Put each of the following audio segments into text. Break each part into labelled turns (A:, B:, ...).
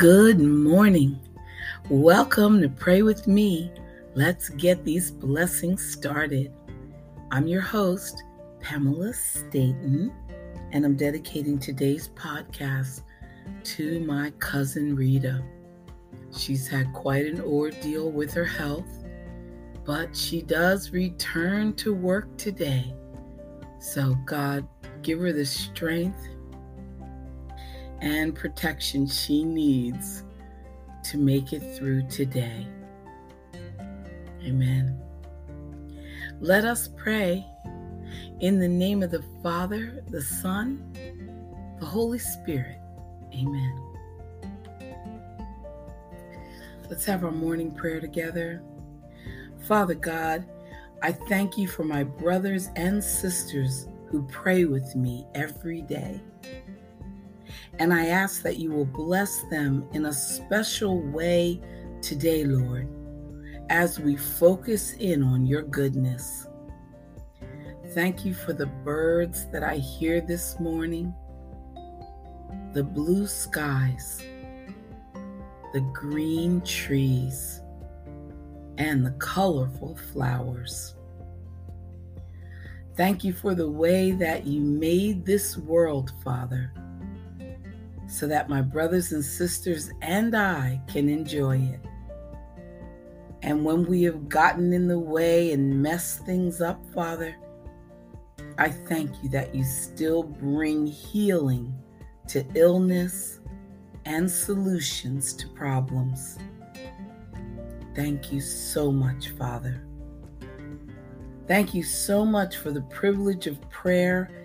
A: Good morning. Welcome to Pray With Me. Let's get these blessings started. I'm your host, Pamela Staten, and I'm dedicating today's podcast to my cousin Rita. She's had quite an ordeal with her health, but she does return to work today. So, God, give her the strength and protection she needs to make it through today. Amen. Let us pray in the name of the Father, the Son, the Holy Spirit. Amen. Let's have our morning prayer together. Father God, I thank you for my brothers and sisters who pray with me every day. And I ask that you will bless them in a special way today, Lord, as we focus in on your goodness. Thank you for the birds that I hear this morning, the blue skies, the green trees, and the colorful flowers. Thank you for the way that you made this world, Father so that my brothers and sisters and I can enjoy it. And when we have gotten in the way and messed things up, Father, I thank you that you still bring healing to illness and solutions to problems. Thank you so much, Father. Thank you so much for the privilege of prayer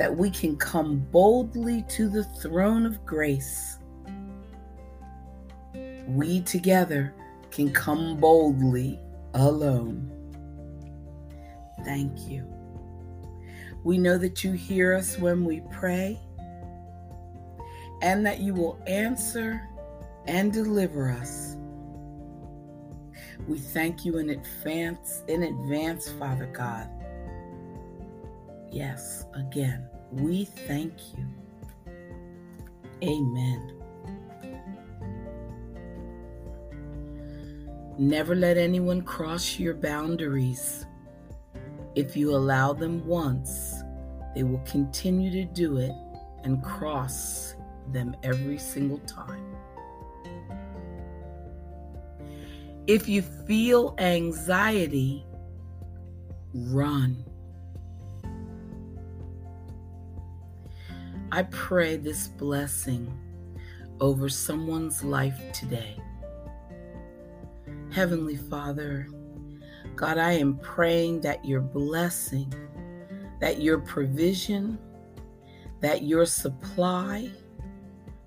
A: that we can come boldly to the throne of grace. We together can come boldly alone. Thank you. We know that you hear us when we pray and that you will answer and deliver us. We thank you in advance, in advance, Father God. Yes, again, we thank you. Amen. Never let anyone cross your boundaries. If you allow them once, they will continue to do it and cross them every single time. If you feel anxiety, run. I pray this blessing over someone's life today. Heavenly Father, God, I am praying that your blessing, that your provision, that your supply,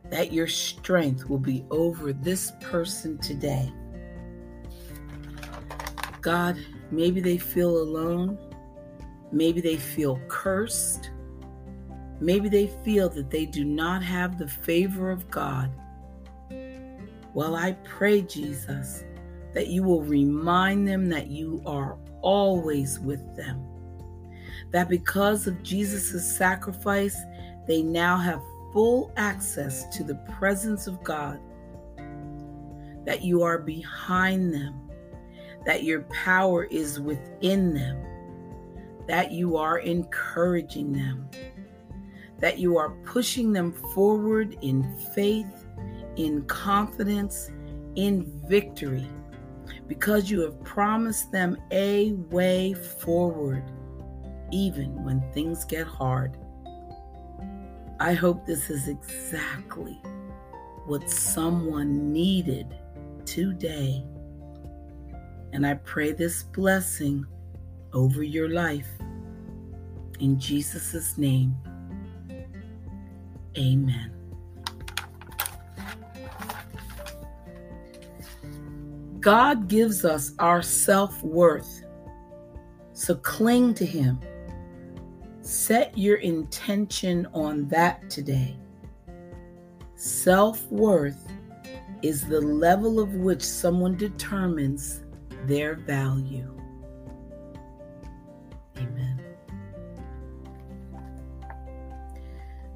A: that your strength will be over this person today. God, maybe they feel alone. Maybe they feel cursed. Maybe they feel that they do not have the favor of God. Well, I pray, Jesus, that you will remind them that you are always with them. That because of Jesus' sacrifice, they now have full access to the presence of God. That you are behind them. That your power is within them. That you are encouraging them that you are pushing them forward in faith, in confidence, in victory, because you have promised them a way forward, even when things get hard. I hope this is exactly what someone needed today. And I pray this blessing over your life. In Jesus' name. Amen. God gives us our self worth. So cling to Him. Set your intention on that today. Self worth is the level of which someone determines their value.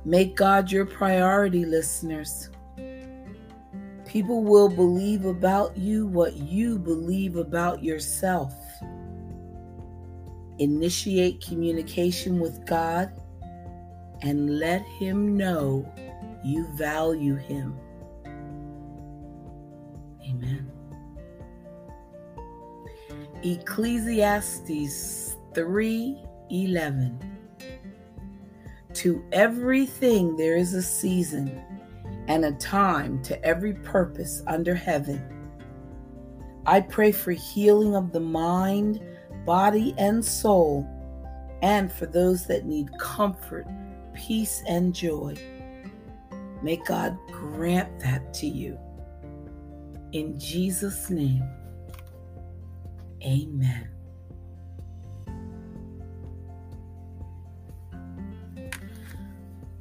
A: Make God your priority, listeners. People will believe about you what you believe about yourself. Initiate communication with God and let Him know you value Him. Amen. Ecclesiastes 3:11 To everything there is a season and a time to every purpose under heaven. I pray for healing of the mind, body, and soul, and for those that need comfort, peace, and joy. May God grant that to you. In Jesus' name, amen.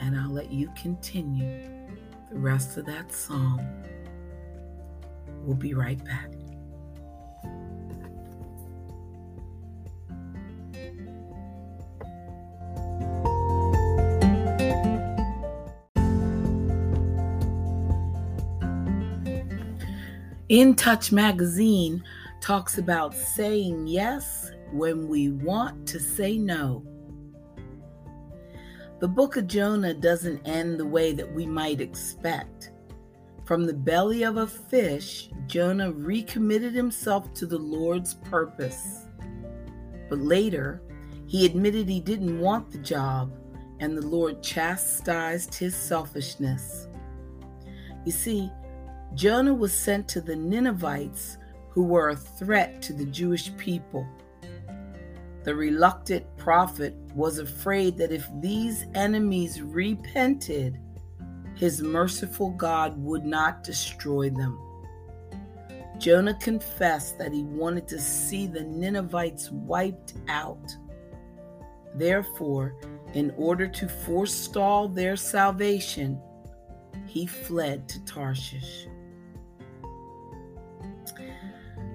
A: And I'll let you continue the rest of that song. We'll be right back. In Touch Magazine talks about saying yes when we want to say no. The book of Jonah doesn't end the way that we might expect. From the belly of a fish, Jonah recommitted himself to the Lord's purpose. But later, he admitted he didn't want the job, and the Lord chastised his selfishness. You see, Jonah was sent to the Ninevites, who were a threat to the Jewish people. The reluctant prophet was afraid that if these enemies repented, his merciful God would not destroy them. Jonah confessed that he wanted to see the Ninevites wiped out. Therefore, in order to forestall their salvation, he fled to Tarshish.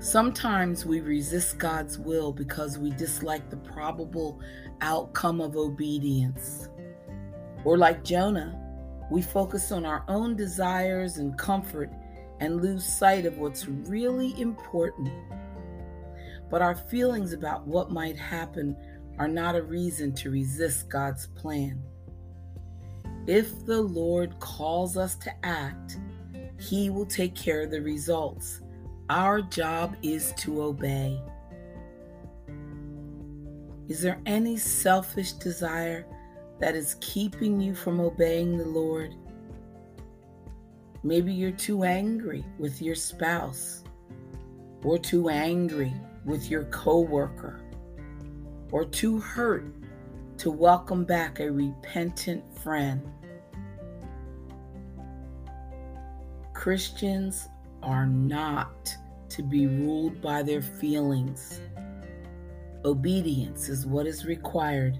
A: Sometimes we resist God's will because we dislike the probable outcome of obedience. Or, like Jonah, we focus on our own desires and comfort and lose sight of what's really important. But our feelings about what might happen are not a reason to resist God's plan. If the Lord calls us to act, He will take care of the results our job is to obey. Is there any selfish desire that is keeping you from obeying the Lord? Maybe you're too angry with your spouse, or too angry with your coworker, or too hurt to welcome back a repentant friend. Christians are not to be ruled by their feelings. Obedience is what is required,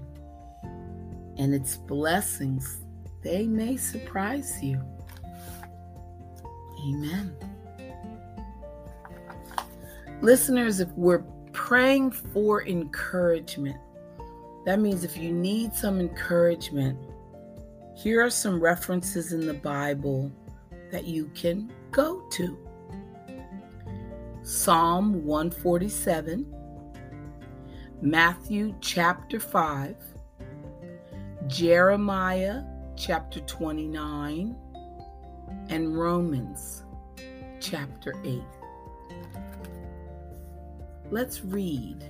A: and its blessings, they may surprise you. Amen. Listeners, if we're praying for encouragement, that means if you need some encouragement, here are some references in the Bible that you can go to. Psalm 147, Matthew chapter 5, Jeremiah chapter 29, and Romans chapter 8. Let's read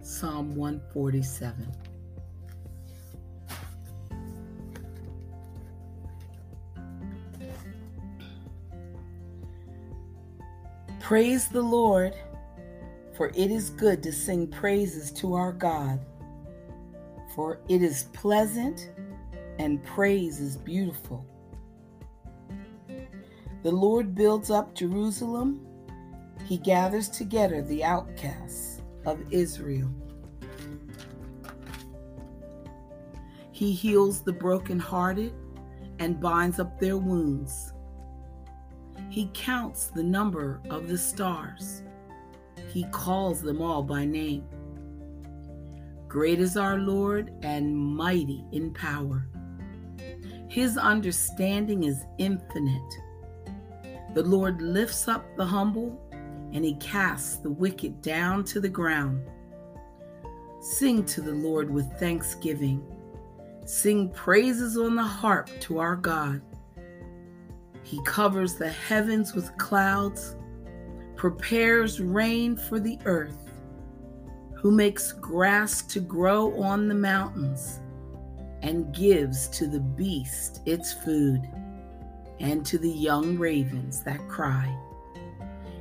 A: Psalm 147. Praise the Lord, for it is good to sing praises to our God. For it is pleasant and praise is beautiful. The Lord builds up Jerusalem, he gathers together the outcasts of Israel. He heals the brokenhearted and binds up their wounds. He counts the number of the stars. He calls them all by name. Great is our Lord and mighty in power. His understanding is infinite. The Lord lifts up the humble and he casts the wicked down to the ground. Sing to the Lord with thanksgiving. Sing praises on the harp to our God. He covers the heavens with clouds, prepares rain for the earth, who makes grass to grow on the mountains, and gives to the beast its food, and to the young ravens that cry.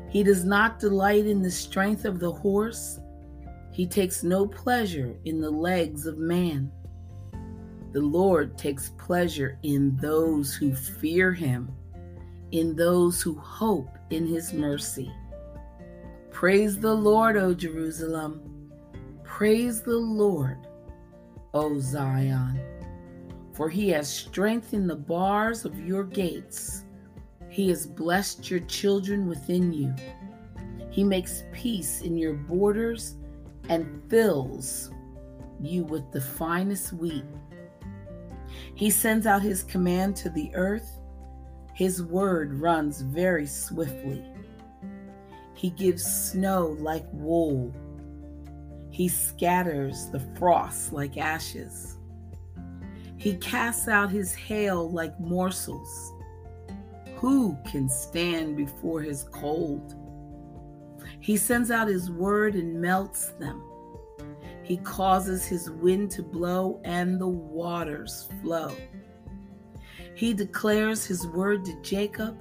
A: He does not delight in the strength of the horse, he takes no pleasure in the legs of man. The Lord takes pleasure in those who fear him, in those who hope in his mercy. Praise the Lord, O Jerusalem. Praise the Lord, O Zion. For he has strengthened the bars of your gates. He has blessed your children within you. He makes peace in your borders and fills you with the finest wheat. He sends out his command to the earth. His word runs very swiftly. He gives snow like wool. He scatters the frost like ashes. He casts out his hail like morsels. Who can stand before his cold? He sends out his word and melts them. He causes his wind to blow and the waters flow. He declares his word to Jacob,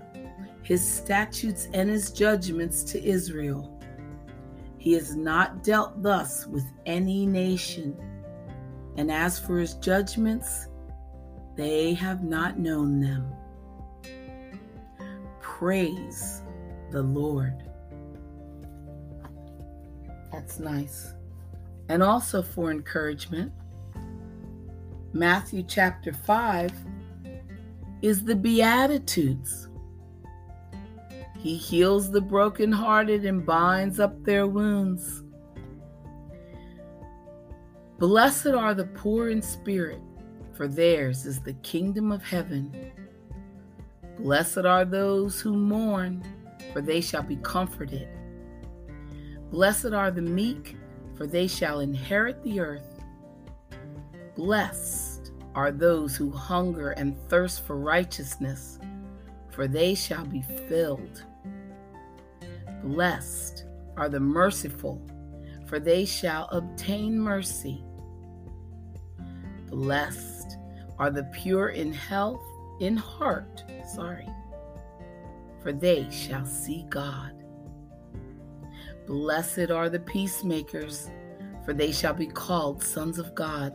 A: his statutes and his judgments to Israel. He has not dealt thus with any nation. And as for his judgments, they have not known them. Praise the Lord. That's nice and also for encouragement. Matthew chapter 5 is the Beatitudes. He heals the brokenhearted and binds up their wounds. Blessed are the poor in spirit, for theirs is the kingdom of heaven. Blessed are those who mourn, for they shall be comforted. Blessed are the meek, for they shall inherit the earth. Blessed are those who hunger and thirst for righteousness, for they shall be filled. Blessed are the merciful, for they shall obtain mercy. Blessed are the pure in health, in heart, sorry, for they shall see God. Blessed are the peacemakers, for they shall be called sons of God.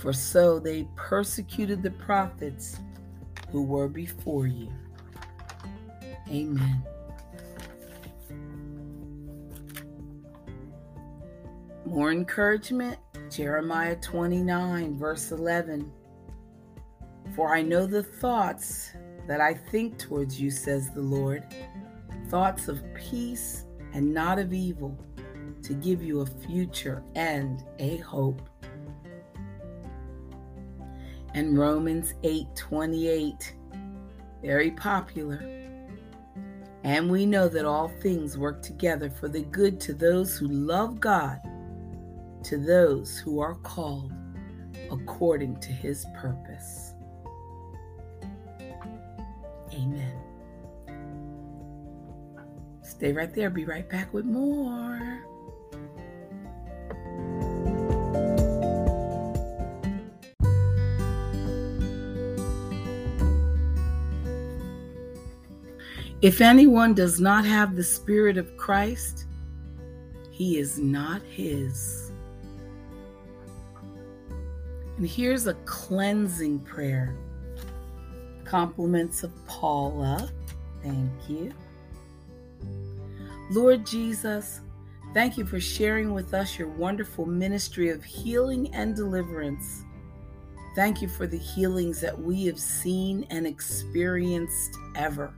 A: For so they persecuted the prophets who were before you. Amen. More encouragement Jeremiah 29, verse 11. For I know the thoughts that I think towards you, says the Lord thoughts of peace and not of evil, to give you a future and a hope. And Romans 8:28, very popular. And we know that all things work together for the good to those who love God, to those who are called according to his purpose. Amen. Stay right there. Be right back with more. If anyone does not have the Spirit of Christ, he is not his. And here's a cleansing prayer. Compliments of Paula. Thank you. Lord Jesus, thank you for sharing with us your wonderful ministry of healing and deliverance. Thank you for the healings that we have seen and experienced ever.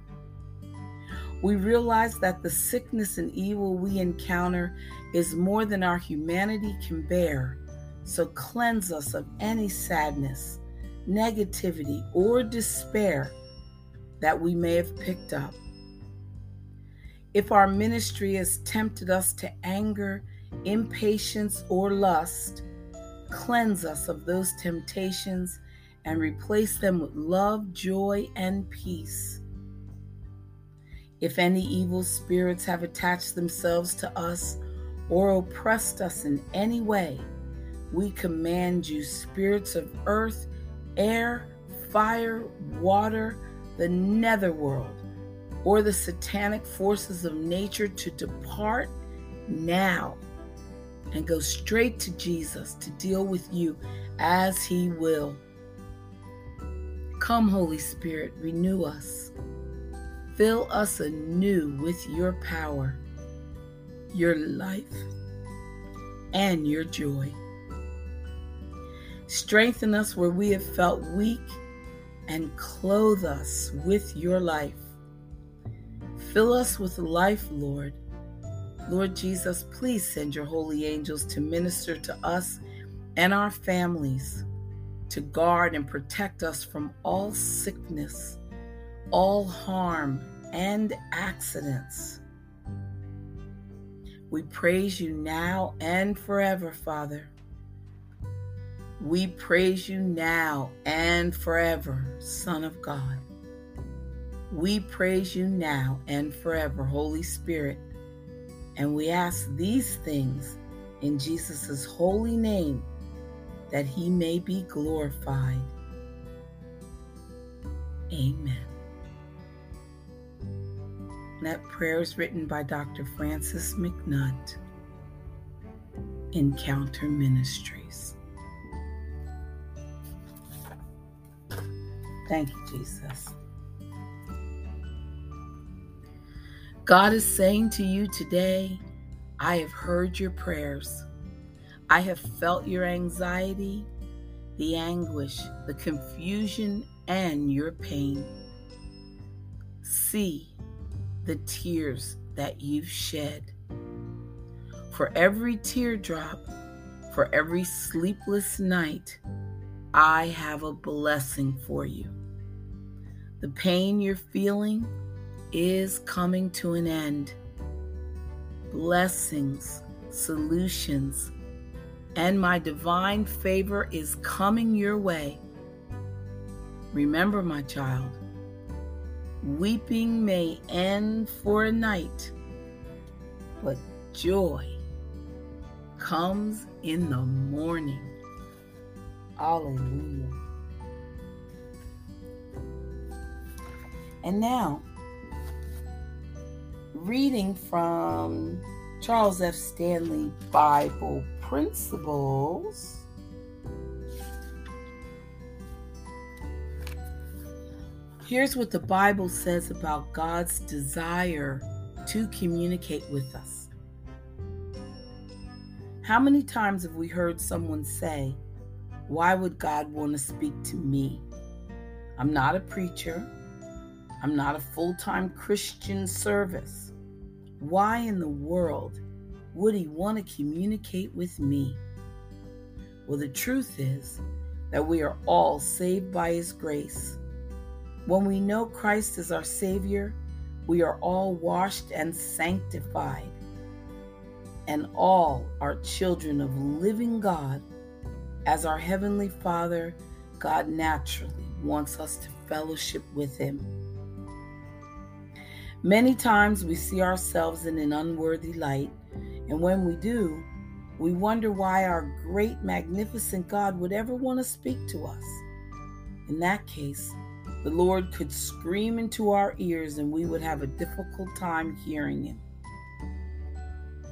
A: We realize that the sickness and evil we encounter is more than our humanity can bear. So cleanse us of any sadness, negativity, or despair that we may have picked up. If our ministry has tempted us to anger, impatience, or lust, cleanse us of those temptations and replace them with love, joy, and peace. If any evil spirits have attached themselves to us or oppressed us in any way, we command you, spirits of earth, air, fire, water, the netherworld, or the satanic forces of nature to depart now and go straight to Jesus to deal with you as He will. Come, Holy Spirit, renew us. Fill us anew with your power, your life, and your joy. Strengthen us where we have felt weak and clothe us with your life. Fill us with life, Lord. Lord Jesus, please send your holy angels to minister to us and our families, to guard and protect us from all sickness all harm and accidents. We praise you now and forever, Father. We praise you now and forever, Son of God. We praise you now and forever, Holy Spirit. And we ask these things in Jesus' holy name that he may be glorified. Amen. That prayer is written by Dr. Francis MacNutt, Encounter Ministries. Thank you, Jesus. God is saying to you today, I have heard your prayers. I have felt your anxiety, the anguish, the confusion, and your pain. See, the tears that you've shed. For every teardrop, for every sleepless night, I have a blessing for you. The pain you're feeling is coming to an end. Blessings, solutions, and my divine favor is coming your way. Remember, my child, Weeping may end for a night, but joy comes in the morning. Hallelujah. And now, reading from Charles F. Stanley Bible Principles. Here's what the Bible says about God's desire to communicate with us. How many times have we heard someone say, Why would God want to speak to me? I'm not a preacher. I'm not a full time Christian service. Why in the world would He want to communicate with me? Well, the truth is that we are all saved by His grace when we know Christ is our Savior, we are all washed and sanctified, and all are children of living God. As our Heavenly Father, God naturally wants us to fellowship with Him. Many times we see ourselves in an unworthy light, and when we do, we wonder why our great, magnificent God would ever want to speak to us. In that case, the Lord could scream into our ears and we would have a difficult time hearing Him.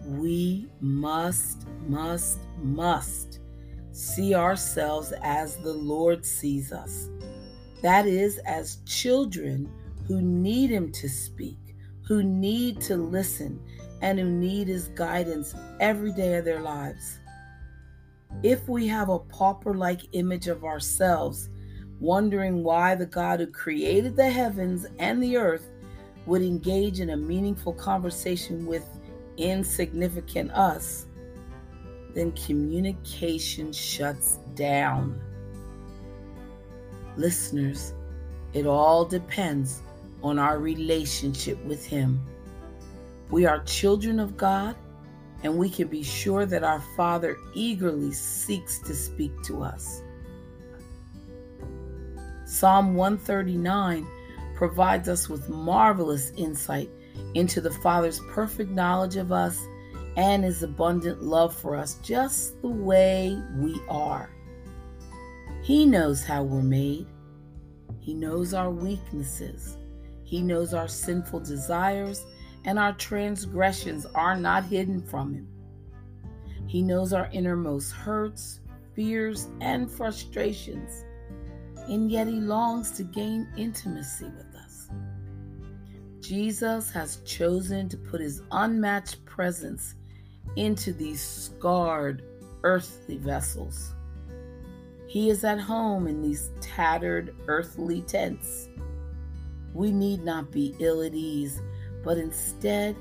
A: We must, must, must see ourselves as the Lord sees us. That is, as children who need Him to speak, who need to listen, and who need His guidance every day of their lives. If we have a pauper like image of ourselves, wondering why the God who created the heavens and the earth would engage in a meaningful conversation with insignificant us, then communication shuts down. Listeners, it all depends on our relationship with Him. We are children of God, and we can be sure that our Father eagerly seeks to speak to us. Psalm 139 provides us with marvelous insight into the Father's perfect knowledge of us and his abundant love for us just the way we are. He knows how we're made, He knows our weaknesses, He knows our sinful desires and our transgressions are not hidden from him. He knows our innermost hurts, fears, and frustrations, and yet he longs to gain intimacy with us. Jesus has chosen to put his unmatched presence into these scarred earthly vessels. He is at home in these tattered earthly tents. We need not be ill at ease but instead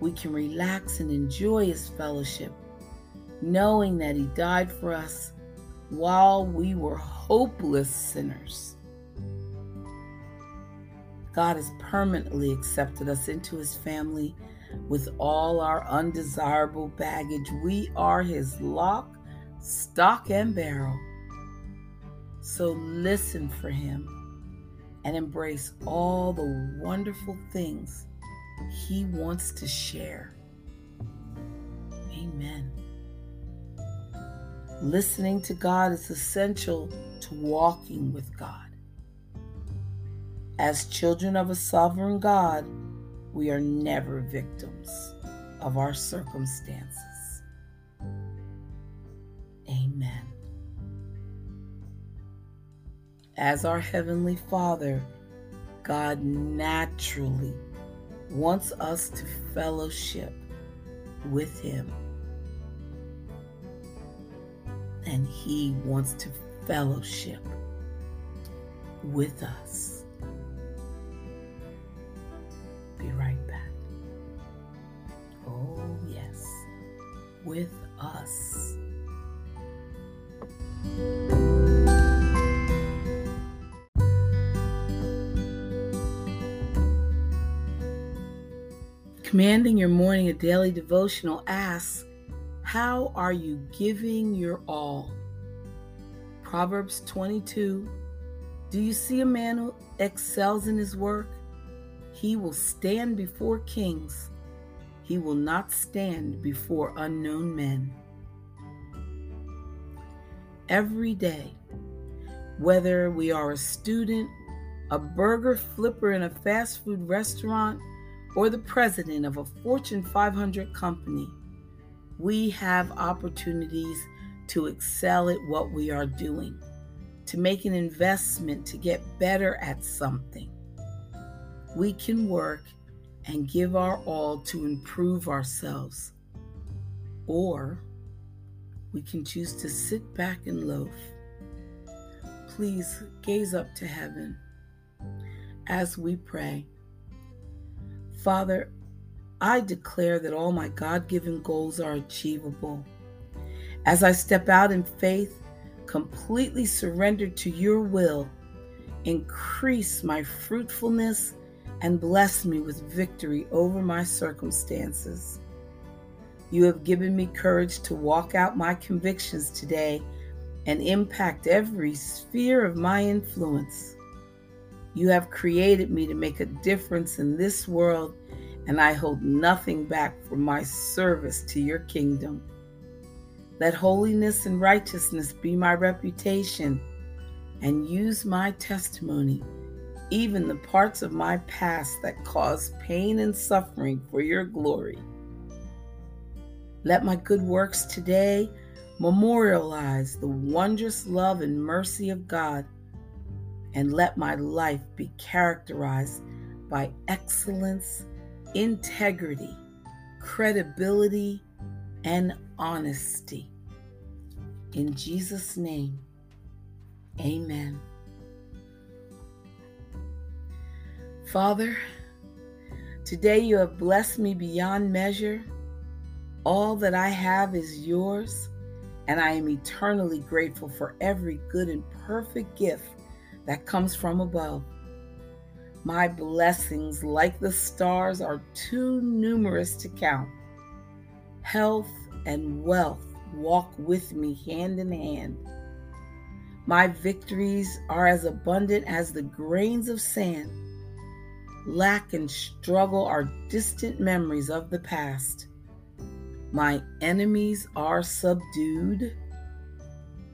A: we can relax and enjoy His fellowship, knowing that He died for us while we were hopeless sinners. God has permanently accepted us into His family with all our undesirable baggage. We are His lock, stock, and barrel. So listen for Him and embrace all the wonderful things he wants to share. Amen. Listening to God is essential to walking with God. As children of a sovereign God, we are never victims of our circumstances. Amen. As our Heavenly Father, God naturally wants us to fellowship with Him. And He wants to fellowship with us. Be right back. Oh, yes, with us. Commanding your morning a daily devotional asks, How are you giving your all? Proverbs 22 Do you see a man who excels in his work? He will stand before kings, he will not stand before unknown men. Every day, whether we are a student, a burger flipper in a fast food restaurant, or the president of a Fortune 500 company, we have opportunities to excel at what we are doing, to make an investment to get better at something. We can work and give our all to improve ourselves. Or we can choose to sit back and loaf. Please gaze up to heaven as we pray. Father, I declare that all my God given goals are achievable. As I step out in faith, completely surrendered to your will, increase my fruitfulness and bless me with victory over my circumstances. You have given me courage to walk out my convictions today and impact every sphere of my influence. You have created me to make a difference in this world, and I hold nothing back from my service to your kingdom. Let holiness and righteousness be my reputation, and use my testimony, even the parts of my past that cause pain and suffering for your glory. Let my good works today memorialize the wondrous love and mercy of God and let my life be characterized by excellence, integrity, credibility, and honesty. In Jesus' name, amen. Father, today you have blessed me beyond measure. All that I have is yours, and I am eternally grateful for every good and perfect gift that comes from above. My blessings, like the stars, are too numerous to count. Health and wealth walk with me hand in hand. My victories are as abundant as the grains of sand. Lack and struggle are distant memories of the past. My enemies are subdued.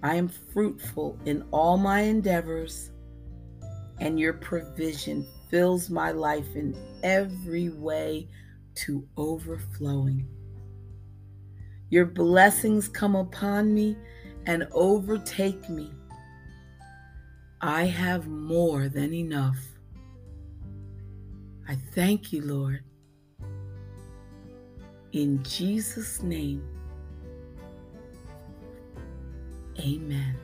A: I am fruitful in all my endeavors and your provision fills my life in every way to overflowing. Your blessings come upon me and overtake me. I have more than enough. I thank you, Lord. In Jesus' name, amen.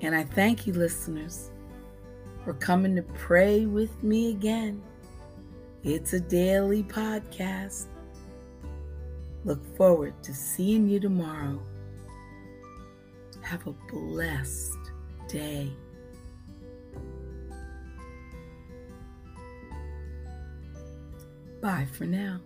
A: And I thank you, listeners, for coming to pray with me again. It's a daily podcast. Look forward to seeing you tomorrow. Have a blessed day. Bye for now.